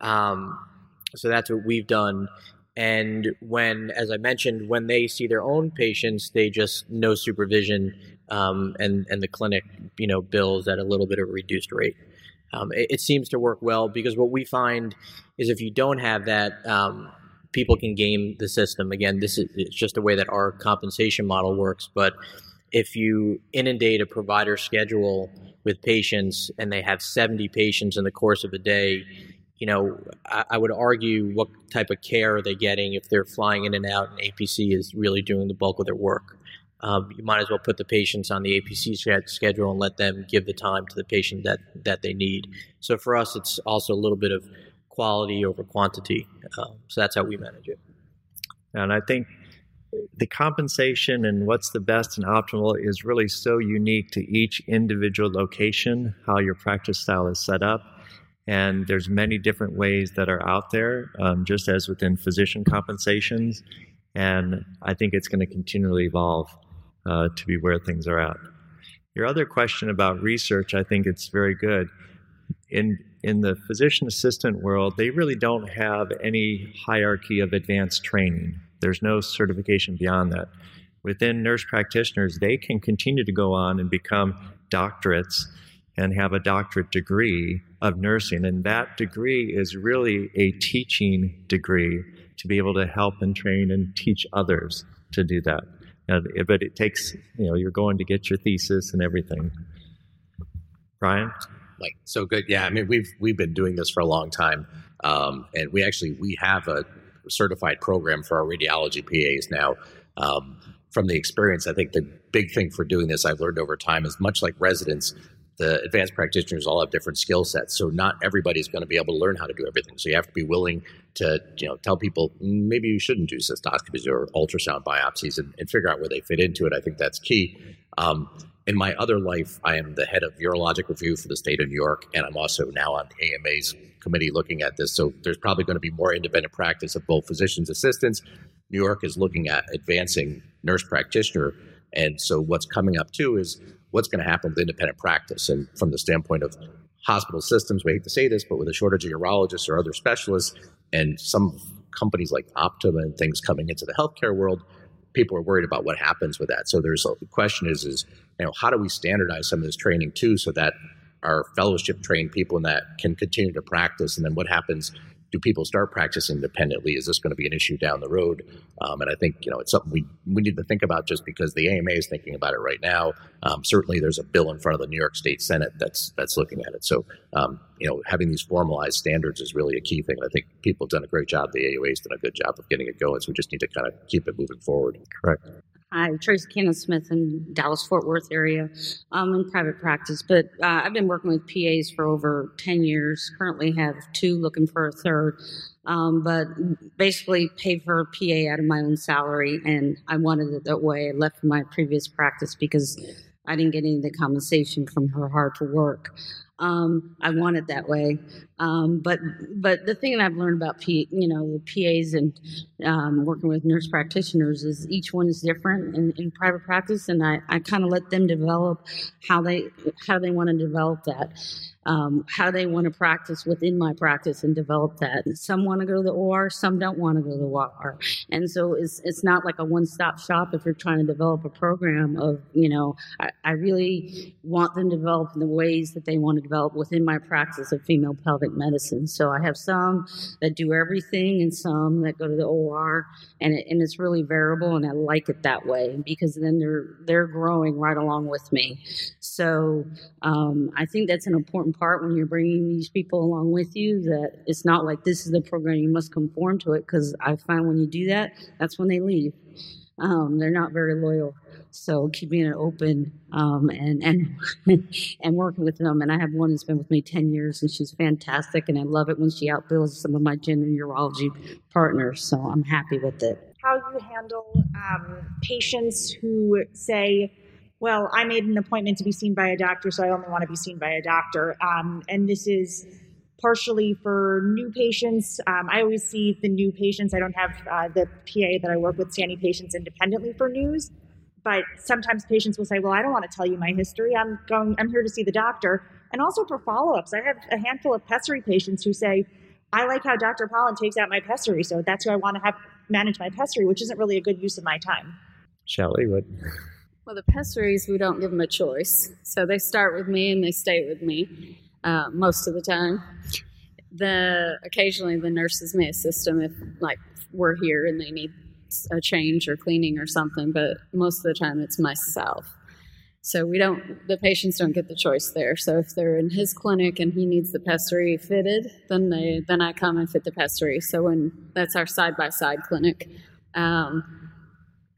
Um, so that's what we've done. And when, as I mentioned, when they see their own patients, they just no supervision, um, and and the clinic, you know, bills at a little bit of a reduced rate. Um, it, it, seems to work well because what we find is if you don't have that, um, people can game the system. Again, this is it's just the way that our compensation model works. But if you inundate a provider schedule with patients and they have 70 patients in the course of a day, you know, I, I, would argue what type of care are they getting if they're flying in and out and APC is really doing the bulk of their work. Um, you might as well put the patients on the APC schedule and let them give the time to the patient that, that they need. So for us, it's also a little bit of quality over quantity. Um, so that's how we manage it. And I think the compensation and what's the best and optimal is really so unique to each individual location, how your practice style is set up and there's many different ways that are out there, um, just as within physician compensations. And I think it's going to continually evolve uh, to be where things are at. Your other question about research, I think it's very good. In in the physician assistant world, they really don't have any hierarchy of advanced training. There's no certification beyond that. Within nurse practitioners, they can continue to go on and become doctorates and have a doctorate degree of nursing. And that degree is really a teaching degree to be able to help and train and teach others to do that. but it takes, you know, you're going to get your thesis and everything. Brian? Like, so good. Yeah. I mean, we've, we've been doing this for a long time. Um, and we actually, we have a certified program for our radiology PAs now. Um, from the experience, I think the big thing for doing this I've learned over time is much like residents, the advanced practitioners all have different skill sets so not everybody's going to be able to learn how to do everything. So you have to be willing to you know tell people mm, maybe you shouldn't do cystoscopies or ultrasound biopsies and, and figure out where they fit into it. I think that's key. Um, in my other life i am the head of urologic review for the state of new york and i'm also now on ama's committee looking at this. So there's probably going to be more independent practice of both physicians assistants. New york is looking at advancing nurse practitioner. And so what's coming up too is what's going to happen with independent practice. And from the standpoint of hospital systems, we hate to say this, but with a shortage of urologists or other specialists, and some companies like Optum and things coming into the healthcare world, people are worried about what happens with that. So there's a, the question is, is you know, how do we standardize some of this training too, so that our fellowship trained people in that can continue to practice, and then what happens do people start practicing independently? Is this going to be an issue down the road? Um, and I think you know it's something we we need to think about just because the AMA is thinking about it right now. Um, certainly, there's a bill in front of the New York State Senate that's that's looking at it. So um, you know, having these formalized standards is really a key thing. I think people have done a great job. The AUA has done a good job of getting it going. So we just need to kind of keep it moving forward. Correct. Hi, Tracy Cannon Smith in Dallas Fort Worth area. I'm in private practice, but uh, I've been working with PAs for over 10 years. Currently have two, looking for a third. Um, but basically pay for a PA out of my own salary, and I wanted it that way. I left my previous practice because I didn't get any of the compensation from her hard to work. Um, I want it that way. Um, but but the thing that I've learned about P, you know the PAs and um, working with nurse practitioners is each one is different in, in private practice, and I, I kind of let them develop how they how they want to develop that um, how they want to practice within my practice and develop that. Some want to go to the OR, some don't want to go to the OR, and so it's it's not like a one stop shop if you're trying to develop a program of you know I, I really want them to develop in the ways that they want to develop within my practice of female pelvic medicine. So I have some that do everything and some that go to the OR, and it, and it's really variable, and I like it that way because then they're they're growing right along with me. So um, I think that's an important part when you're bringing these people along with you that it's not like this is the program you must conform to it because i find when you do that that's when they leave. Um, they're not very loyal. So keeping it open um, and and and working with them. And i have one that's been with me 10 years and she's fantastic and i love it when she outbills some of my gender urology partners so i'm happy with it. How you handle um, patients who say well, I made an appointment to be seen by a doctor, so I only want to be seen by a doctor. Um, and this is partially for new patients. Um, I always see the new patients. I don't have uh, the PA that I work with see any patients independently for news. But sometimes patients will say, "Well, I don't want to tell you my history. I'm going. I'm here to see the doctor." And also for follow-ups, I have a handful of pessary patients who say, "I like how Dr. Pollan takes out my pessary, so that's who I want to have manage my pessary," which isn't really a good use of my time. Shelley, what? Well, the pessaries, we don't give them a choice. So they start with me and they stay with me uh, most of the time. The occasionally the nurses may assist them if like we're here and they need a change or cleaning or something, but most of the time it's myself. So we don't the patients don't get the choice there. So if they're in his clinic and he needs the pessary fitted, then they then I come and fit the pessary. So when that's our side by side clinic. Um,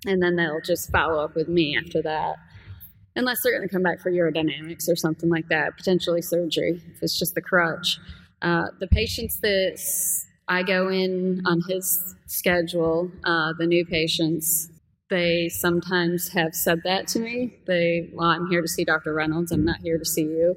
and then they'll just follow up with me after that. Unless they're going to come back for urodynamics or something like that, potentially surgery if it's just the crutch. Uh, the patients that I go in on his schedule, uh, the new patients, they sometimes have said that to me. They, well, I'm here to see Dr. Reynolds. I'm not here to see you.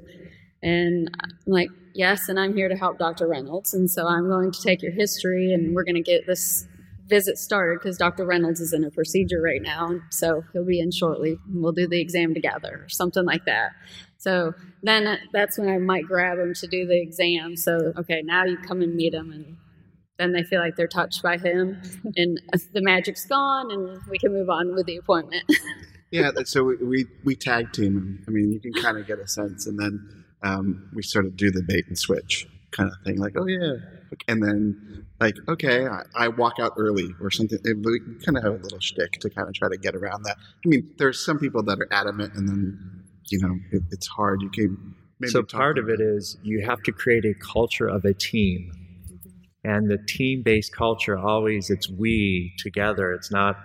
And I'm like, yes, and I'm here to help Dr. Reynolds. And so I'm going to take your history and we're going to get this visit started because Dr. Reynolds is in a procedure right now, so he'll be in shortly. We'll do the exam together, or something like that. So then that's when I might grab him to do the exam. So okay, now you come and meet him, and then they feel like they're touched by him, and the magic's gone, and we can move on with the appointment. yeah, so we, we we tag team. Him. I mean, you can kind of get a sense, and then um, we sort of do the bait and switch kind of thing. Like, oh yeah, and then like, okay, I, I walk out early or something. We kind of have a little shtick to kind of try to get around that. I mean, there's some people that are adamant, and then you know it, it's hard. You can. so part of it is you have to create a culture of a team, and the team-based culture always it's we together. It's not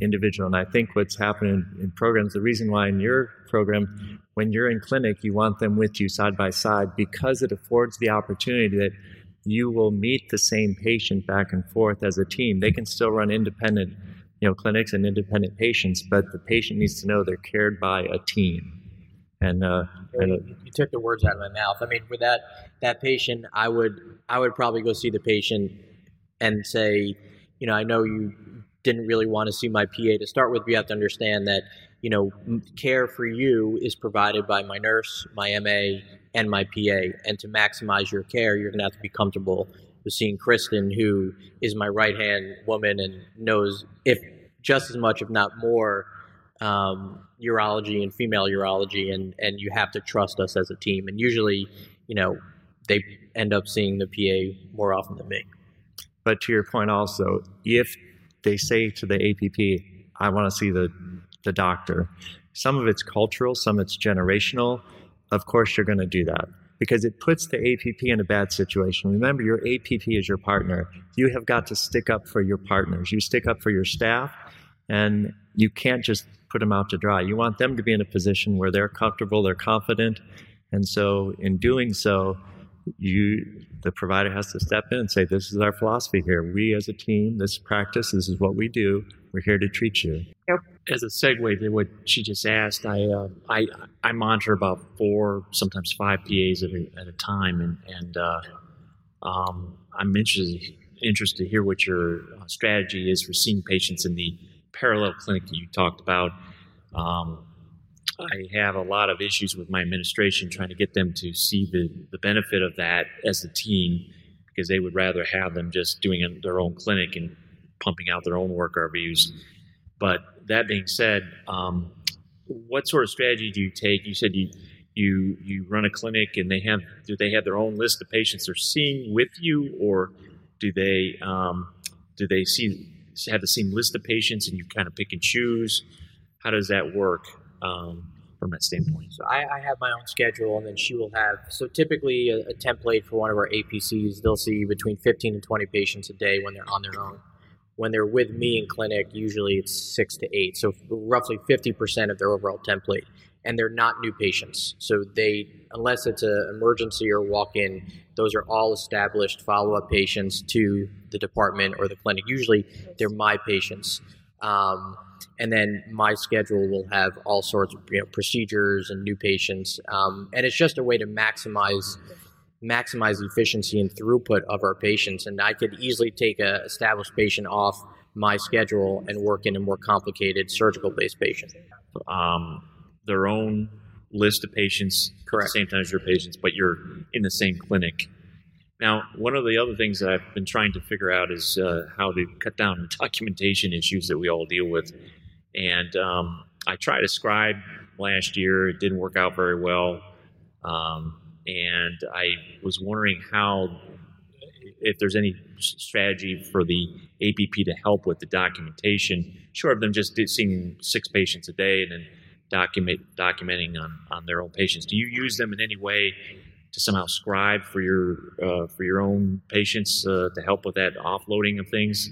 individual. And I think what's happening in programs, the reason why in your program, when you're in clinic, you want them with you side by side because it affords the opportunity that you will meet the same patient back and forth as a team. They can still run independent, you know, clinics and independent patients, but the patient needs to know they're cared by a team. And, uh, and you, you took the words out of my mouth. I mean, with that that patient, I would I would probably go see the patient and say, you know, I know you didn't really want to see my PA to start with. But you have to understand that you know care for you is provided by my nurse, my MA, and my PA. And to maximize your care, you're going to have to be comfortable with seeing Kristen, who is my right hand woman and knows if just as much, if not more, um, urology and female urology, and and you have to trust us as a team. And usually, you know, they end up seeing the PA more often than me. But to your point, also, if they say to the APP, "I want to see the the doctor," some of it's cultural, some it's generational of course you're going to do that because it puts the APP in a bad situation. Remember, your APP is your partner. You have got to stick up for your partners. You stick up for your staff and you can't just put them out to dry. You want them to be in a position where they're comfortable, they're confident, and so in doing so, you the provider has to step in and say, "This is our philosophy here. We as a team, this practice, this is what we do. We're here to treat you." As a segue to what she just asked, I uh, I I monitor about four, sometimes five PAs at a, at a time, and and uh, um, I'm interested interested to hear what your uh, strategy is for seeing patients in the parallel clinic that you talked about. Um, I have a lot of issues with my administration trying to get them to see the, the benefit of that as a team because they would rather have them just doing their own clinic and pumping out their own work RVUs. But that being said, um, what sort of strategy do you take? You said you you you run a clinic and they have do they have their own list of patients they're seeing with you, or do they um, do they see have the same list of patients and you kind of pick and choose? How does that work? um, from that standpoint. So I, I, have my own schedule, and then she will have. So typically, a, a, template for one of our APCs, they'll see between 15 and 20 patients a day when they're on their own. When they're with me in clinic, usually it's six to eight, so roughly 50% of their overall template. And they're not new patients, so they, unless it's an emergency or walk-in, those are all established follow-up patients to the department or the clinic. Usually, they're my patients. Um, and then my schedule will have all sorts of you know, procedures and new patients, um, and it's just a way to maximize maximize the efficiency and throughput of our patients. And I could easily take a established patient off my schedule and work in a more complicated surgical based patient. Um, their own list of patients Correct. at the same time as your patients, but you're in the same clinic. Now, one of the other things that I've been trying to figure out is uh, how to cut down the documentation issues that we all deal with. And um, I tried a scribe last year. It didn't work out very well. Um, and I was wondering how, if there's any strategy for the APP to help with the documentation, short of them just seeing six patients a day and then document documenting on, on their own patients. Do you use them in any way to somehow scribe for your uh, for your own patients uh, to help with that offloading of things?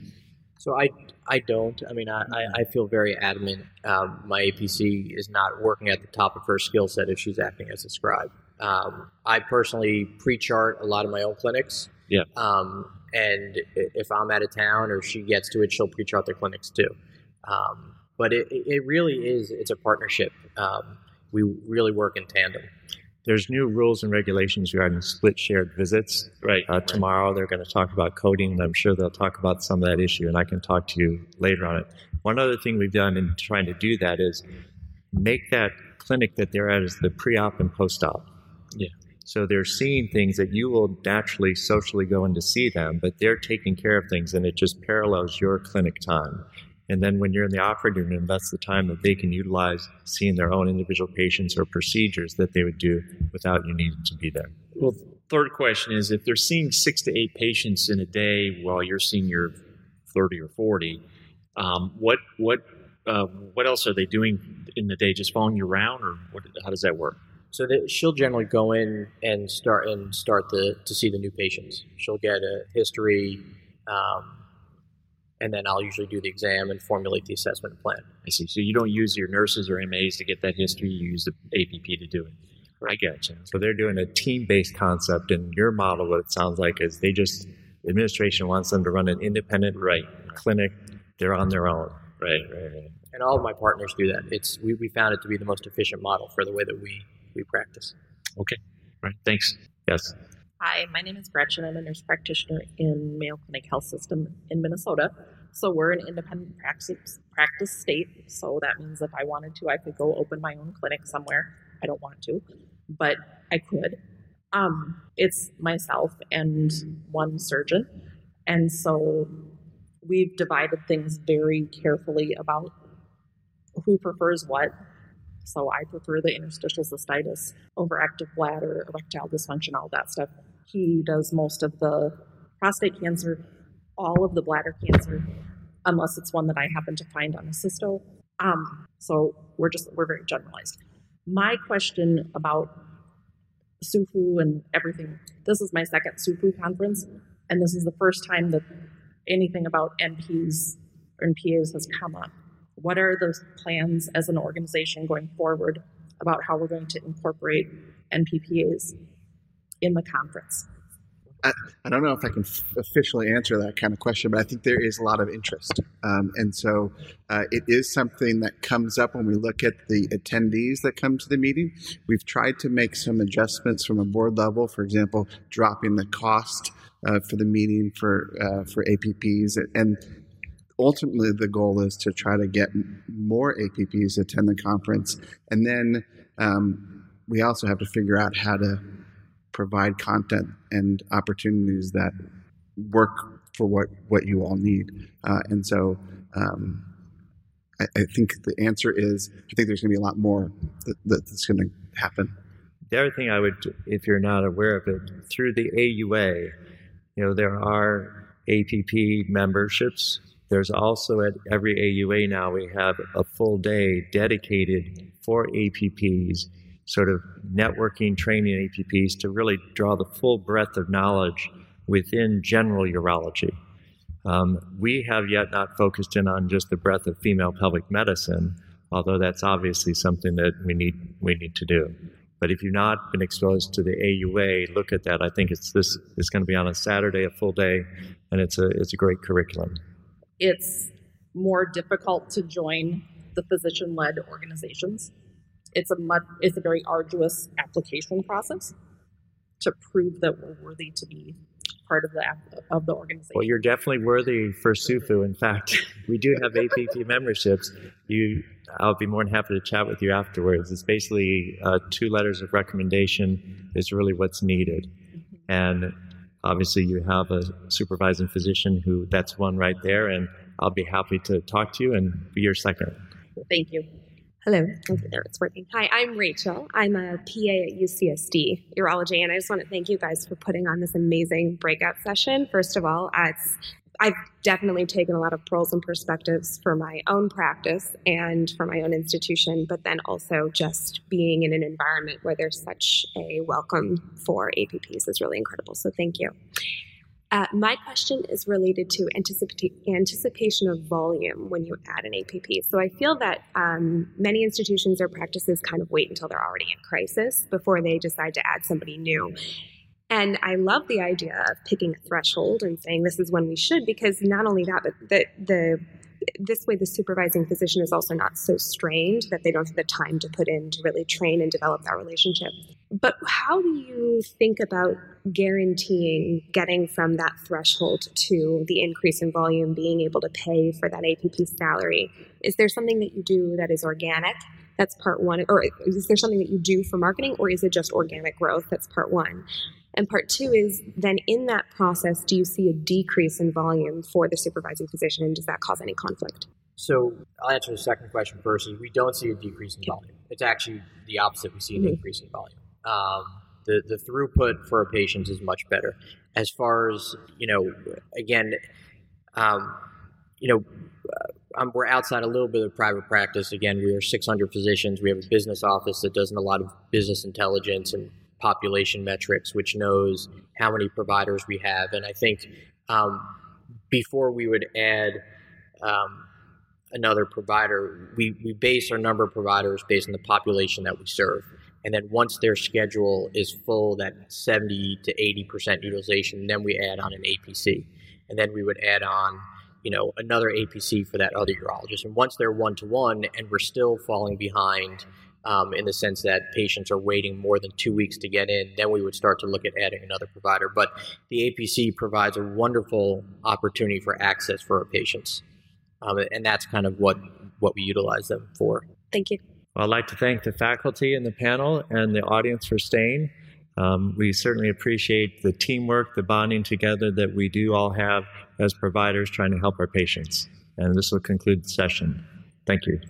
So I I don't. I mean, I, I feel very adamant. Um, my APC is not working at the top of her skill set if she's acting as a scribe. Um, I personally pre-chart a lot of my own clinics. Yeah. Um, and if I'm out of town or she gets to it, she'll pre-chart the clinics too. Um, but it, it really is. It's a partnership. Um, we really work in tandem there's new rules and regulations regarding split shared visits. Right. Uh, tomorrow they're going to talk about coding, and I'm sure they'll talk about some of that issue, and I can talk to you later on it. One other thing we've done in trying to do that is make that clinic that they're at as the pre-op and post-op. Yeah. So they're seeing things that you will naturally socially go in to see them, but they're taking care of things, and it just parallels your clinic time. And then when you're in the operating room, that's the time that they can utilize seeing their own individual patients or procedures that they would do without you needing to be there. Well, third question is if they're seeing six to eight patients in a day while you're seeing your 30 or 40, um, what what uh, what else are they doing in the day? Just following you around, or what, how does that work? So that she'll generally go in and start and start the to see the new patients. She'll get a history. Um, and then I'll usually do the exam and formulate the assessment plan. I see. So you don't use your nurses or MAs to get that history; you use the APP to do it. I get you. So they're doing a team-based concept, and your model, what it sounds like, is they just administration wants them to run an independent right clinic. They're on their own. Right, right, right. And all of my partners do that. It's we, we found it to be the most efficient model for the way that we we practice. Okay. Right. Thanks. Yes. Hi, my name is Gretchen. I'm a nurse practitioner in Mayo Clinic Health System in Minnesota. So we're an independent practice practice state. So that means if I wanted to, I could go open my own clinic somewhere. I don't want to, but I could. Um, it's myself and one surgeon, and so we've divided things very carefully about who prefers what. So I prefer the interstitial cystitis, overactive bladder, erectile dysfunction, all that stuff. He does most of the prostate cancer, all of the bladder cancer, unless it's one that I happen to find on a cysto. Um, so we're just we're very generalized. My question about SUFU and everything. This is my second SUFU conference, and this is the first time that anything about NPs or NPAs has come up. What are the plans as an organization going forward about how we're going to incorporate NPPAs in the conference? I, I don't know if I can f- officially answer that kind of question, but I think there is a lot of interest. Um, and so uh, it is something that comes up when we look at the attendees that come to the meeting. We've tried to make some adjustments from a board level, for example, dropping the cost uh, for the meeting for, uh, for APPs. And ultimately, the goal is to try to get more APPs to attend the conference. And then um, we also have to figure out how to provide content and opportunities that work for what, what you all need. Uh, and so um, I, I, think the answer is I think there's going to be a lot more that, that's going to happen. The other thing I would, if you're not aware of it, through the AUA, you know, there are APP memberships. There's also at every AUA now we have a full day dedicated for APPs sort of networking, training APPs to really draw the full breadth of knowledge within general urology. Um, we have yet not focused in on just the breadth of female pelvic medicine, although that's obviously something that we need we need to do. But if you've not been exposed to the AUA, look at that. I think it's this is going to be on a Saturday, a full day, and it's a it's a great curriculum. It's more difficult to join the physician-led organizations it's a much, it's a very arduous application process to prove that we're worthy to be part of the of the organization. Well, you're definitely worthy for SUFU. In fact, we do have APP memberships. You, I'll be more than happy to chat with you afterwards. It's basically uh, two letters of recommendation is really what's needed, mm-hmm. and obviously you have a supervising physician who that's one right there, and I'll be happy to talk to you and be your second. Thank you. Hello. Okay, there it's working. Hi, I'm Rachel. I'm a PA at UCSD Urology, and I just want to thank you guys for putting on this amazing breakout session. First of all, it's I've definitely taken a lot of pearls and perspectives for my own practice and for my own institution, but then also just being in an environment where there's such a welcome for APPs is really incredible. So thank you. Uh, my question is related to anticipation of volume when you add an APP. So I feel that um, many institutions or practices kind of wait until they're already in crisis before they decide to add somebody new. And I love the idea of picking a threshold and saying this is when we should, because not only that, but the, the this way the supervising physician is also not so strained that they don't have the time to put in to really train and develop that relationship. But how do you think about guaranteeing getting from that threshold to the increase in volume, being able to pay for that APP salary? Is there something that you do that is organic? That's part one. Or is there something that you do for marketing, or is it just organic growth? That's part one. And part two is then in that process, do you see a decrease in volume for the supervising physician, and does that cause any conflict? So I'll answer the second question first. Is we don't see a decrease in volume. It's actually the opposite. We see an mm-hmm. increase in volume. Um, the the throughput for a patient is much better. As far as you know, again, um, you know, uh, um, we're outside a little bit of private practice. Again, we are 600 physicians. We have a business office that does a lot of business intelligence and population metrics, which knows how many providers we have. And I think um, before we would add um, another provider, we, we base our number of providers based on the population that we serve. And then once their schedule is full, that 70 to 80% utilization, then we add on an APC. And then we would add on, you know, another APC for that other urologist. And once they're one to one and we're still falling behind um, in the sense that patients are waiting more than two weeks to get in, then we would start to look at adding another provider. But the APC provides a wonderful opportunity for access for our patients, um, and that's kind of what what we utilize them for. Thank you. Well, I'd like to thank the faculty and the panel and the audience for staying. Um, we certainly appreciate the teamwork, the bonding together that we do all have as providers trying to help our patients. And this will conclude the session. Thank you.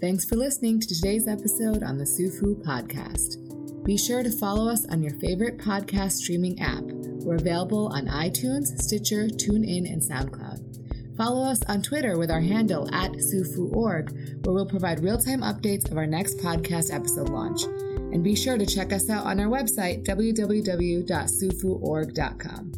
Thanks for listening to today's episode on the SUFU podcast. Be sure to follow us on your favorite podcast streaming app. We're available on iTunes, Stitcher, TuneIn, and SoundCloud. Follow us on Twitter with our handle at SUFUOrg, where we'll provide real time updates of our next podcast episode launch. And be sure to check us out on our website, www.sufuorg.com.